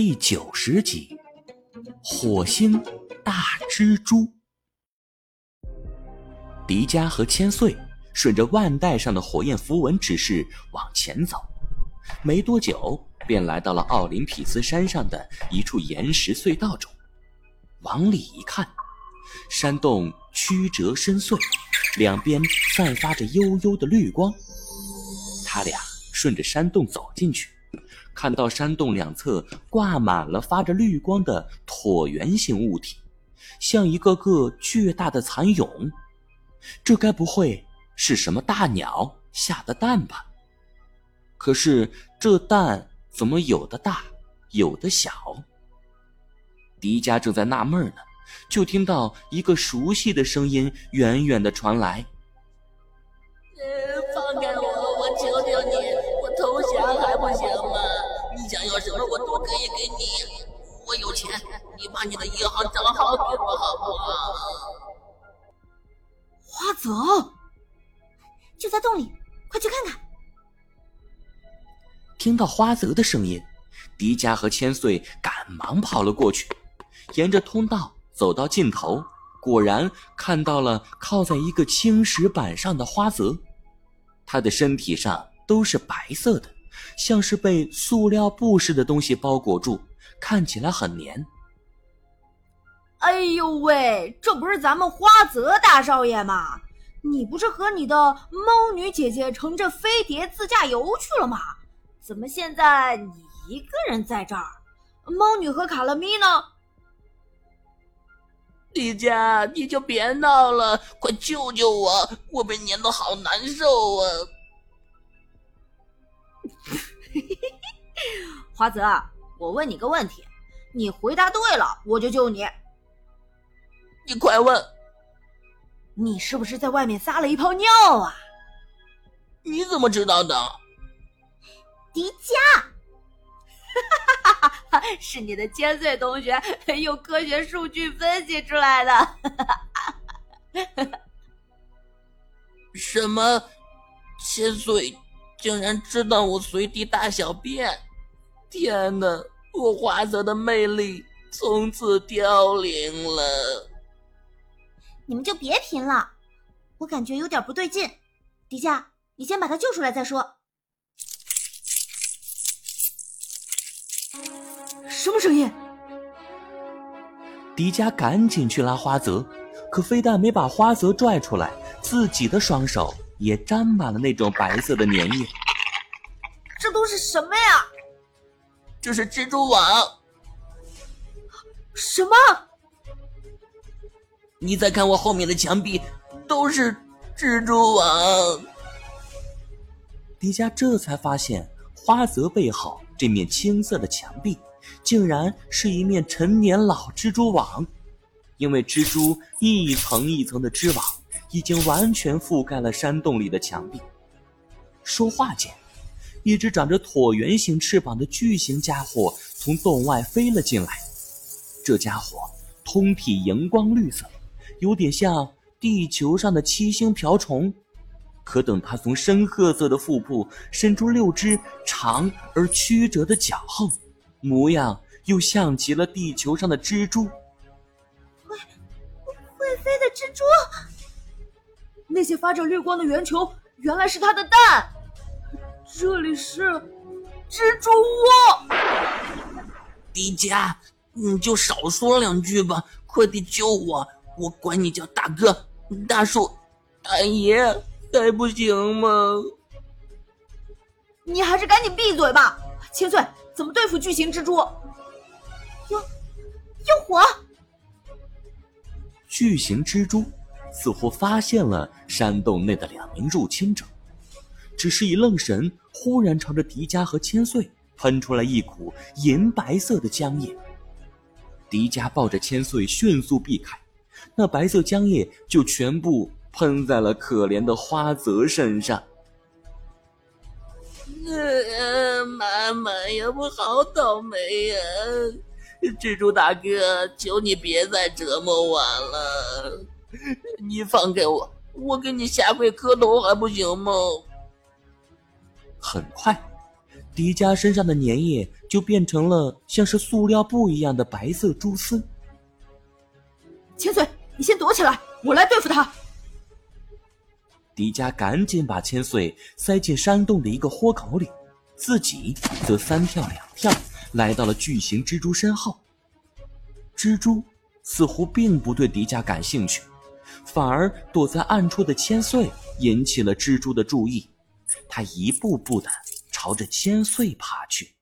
第九十集，火星大蜘蛛。迪迦和千岁顺着腕带上的火焰符文指示往前走，没多久便来到了奥林匹斯山上的一处岩石隧道中。往里一看，山洞曲折深邃，两边散发着幽幽的绿光。他俩顺着山洞走进去。看到山洞两侧挂满了发着绿光的椭圆形物体，像一个个巨大的蚕蛹。这该不会是什么大鸟下的蛋吧？可是这蛋怎么有的大，有的小？迪迦正在纳闷呢，就听到一个熟悉的声音远远的传来：“什么我都可以给你，我有钱，你把你的银行账号给我好不好？花泽就在洞里，快去看看。听到花泽的声音，迪迦和千岁赶忙跑了过去，沿着通道走到尽头，果然看到了靠在一个青石板上的花泽，他的身体上都是白色的。像是被塑料布似的东西包裹住，看起来很黏。哎呦喂，这不是咱们花泽大少爷吗？你不是和你的猫女姐姐乘着飞碟自驾游去了吗？怎么现在你一个人在这儿？猫女和卡乐咪呢？迪迦，你就别闹了，快救救我！我被粘的好难受啊！花泽，我问你个问题，你回答对了，我就救你。你快问，你是不是在外面撒了一泡尿啊？你怎么知道的？迪迦，是你的千岁同学用科学数据分析出来的。什么？千岁？竟然知道我随地大小便！天哪，我花泽的魅力从此凋零了。你们就别贫了，我感觉有点不对劲。迪迦，你先把他救出来再说。什么声音？迪迦赶紧去拉花泽，可非但没把花泽拽出来，自己的双手。也沾满了那种白色的粘液，这都是什么呀？这是蜘蛛网。什么？你再看我后面的墙壁，都是蜘蛛网。迪迦这才发现，花泽背后这面青色的墙壁，竟然是一面陈年老蜘蛛网，因为蜘蛛一层一层的织网。已经完全覆盖了山洞里的墙壁。说话间，一只长着椭圆形翅膀的巨型家伙从洞外飞了进来。这家伙通体荧光绿色，有点像地球上的七星瓢虫。可等它从深褐色的腹部伸出六只长而曲折的脚后，模样又像极了地球上的蜘蛛。会会飞的蜘蛛。那些发着绿光的圆球，原来是它的蛋。这里是蜘蛛窝。迪迦，你就少说两句吧，快点救我！我管你叫大哥、大叔、大爷，还不行吗？你还是赶紧闭嘴吧！千岁，怎么对付巨型蜘蛛？用，用火！巨型蜘蛛。似乎发现了山洞内的两名入侵者，只是一愣神，忽然朝着迪迦和千岁喷出来一股银白色的浆液。迪迦抱着千岁迅速避开，那白色浆液就全部喷在了可怜的花泽身上。呃，妈妈呀，我好倒霉呀！蜘蛛大哥，求你别再折磨我了。你放开我，我给你下跪磕头还不行吗？很快，迪迦身上的粘液就变成了像是塑料布一样的白色蛛丝。千岁，你先躲起来，我来对付他。迪迦赶紧把千岁塞进山洞的一个豁口里，自己则三跳两跳来到了巨型蜘蛛身后。蜘蛛似乎并不对迪迦感兴趣，反而躲在暗处的千岁引起了蜘蛛的注意。它一步步的朝着千岁爬去。